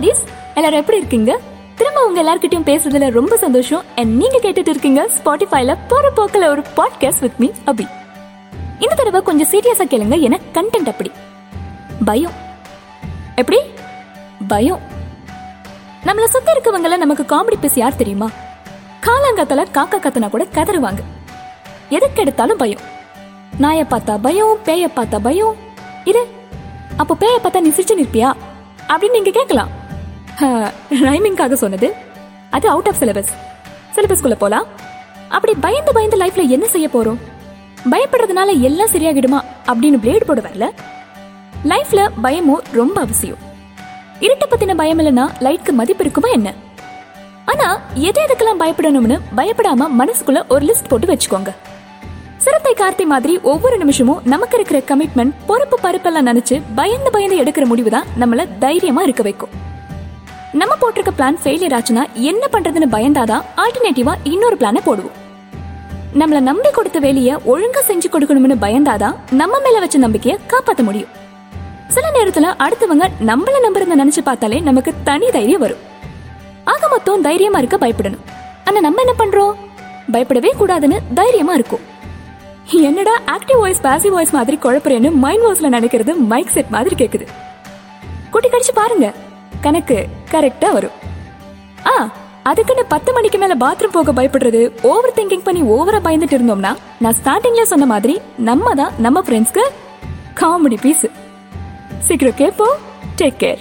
Bodies எல்லாரும் எப்படி இருக்கீங்க? திரும்ப உங்க எல்லார்கிட்டயும் பேசுறதுல ரொம்ப சந்தோஷம். அண்ட் நீங்க கேட்டுட்டு இருக்கீங்க ஸ்பாட்டிஃபைல போற போக்குல ஒரு பாட்காஸ்ட் வித் மீ அபி. இந்த தடவை கொஞ்சம் சீரியஸா கேளுங்க என கண்டென்ட் அப்படி? பயம். எப்படி? பயம். நம்மள சுத்தி இருக்கவங்கள நமக்கு காமெடி பேசி யார் தெரியுமா? காலாங்கத்துல காக்கா கத்தனா கூட கதறுவாங்க. எதுக்கு எடுத்தாலும் பயம். நாயை பார்த்தா பயம் பேய பார்த்தா பயம். இரு அப்போ பேய பார்த்தா நீ சிரிச்சு நிற்பியா? அப்படின்னு நீங்க கேட்கலாம். ரைமிங்காக சொன்னது. அது அவுட் ஆஃப் சிலபஸ் சிலபஸ்குள்ள போலாம். அப்படி பயந்து பயந்து லைஃப்ல என்ன செய்ய போறோம்? பயப்படுறதுனால எல்லாம் சரியாகிடுமா அப்படின்னு பிளேடு போட வரல. லைஃப்ல பயமும் ரொம்ப அவசியம். இருட்ட பத்தின பயம் இல்லைன்னா லைட்க்கு மதிப்பு இருக்குமா என்ன? ஆனா எது எதுக்கெல்லாம் பயப்படணும்னு பயப்படாம மனசுக்குள்ள ஒரு லிஸ்ட் போட்டு வச்சுக்கோங்க. சிறுத்தை கார்த்தி மாதிரி ஒவ்வொரு நிமிஷமும் நமக்கு இருக்கிற கமிட்மெண்ட் பொறுப்பு பருப்பெல்லாம் நினைச்சு பயந்து பயந்து எடுக்கிற முடிவு தான் நம்மள தைரியமா இருக்க வைக்கும். நம்ம போட்டிருக்க பிளான் ஃபெயிலியர் ஆச்சுன்னா என்ன பண்றதுன்னு பயந்தாதான் ஆல்டர்னேட்டிவா இன்னொரு பிளானை போடுவோம். நம்மள நம்பி கொடுத்த வேலையை ஒழுங்கா செஞ்சு கொடுக்கணும்னு பயந்தாதான் நம்ம மேல வச்ச நம்பிக்கைய காப்பாத்த முடியும். சில நேரத்துல அடுத்தவங்க நம்மள நம்புறத நினைச்சு பார்த்தாலே நமக்கு தனி தைரியம் வரும். ஆக மொத்தம் தைரியமா இருக்க பயப்படணும். ஆனா நம்ம என்ன பண்றோம்? பயப்படவே கூடாதுன்னு தைரியமா இருக்கும். என்னடா ஆக்டிவ் வாய்ஸ் பாசிவ் வாய்ஸ் மாதிரி குழப்பறேன்னு மைண்ட் வாய்ஸ்ல நினைக்கிறது மைக் செட் மாதிரி கேக்குது. குட்டி கடிச்சு பாருங்க. கணக்கு கரெக்டா வரும். ஆ அதுக்குன்னு பத்து மணிக்கு மேல பாத்ரூம் போக பயப்படுறது ஓவர் திங்கிங் பண்ணி ஓவரா பயந்துட்டு இருந்தோம்னா நான் ஸ்டார்டிங்ல சொன்ன மாதிரி நம்ம தான் நம்ம ஃப்ரெண்ட்ஸ்க்கு காமெடி பீஸ் சீக்கிரம் கேட்போம் டேக் கேர்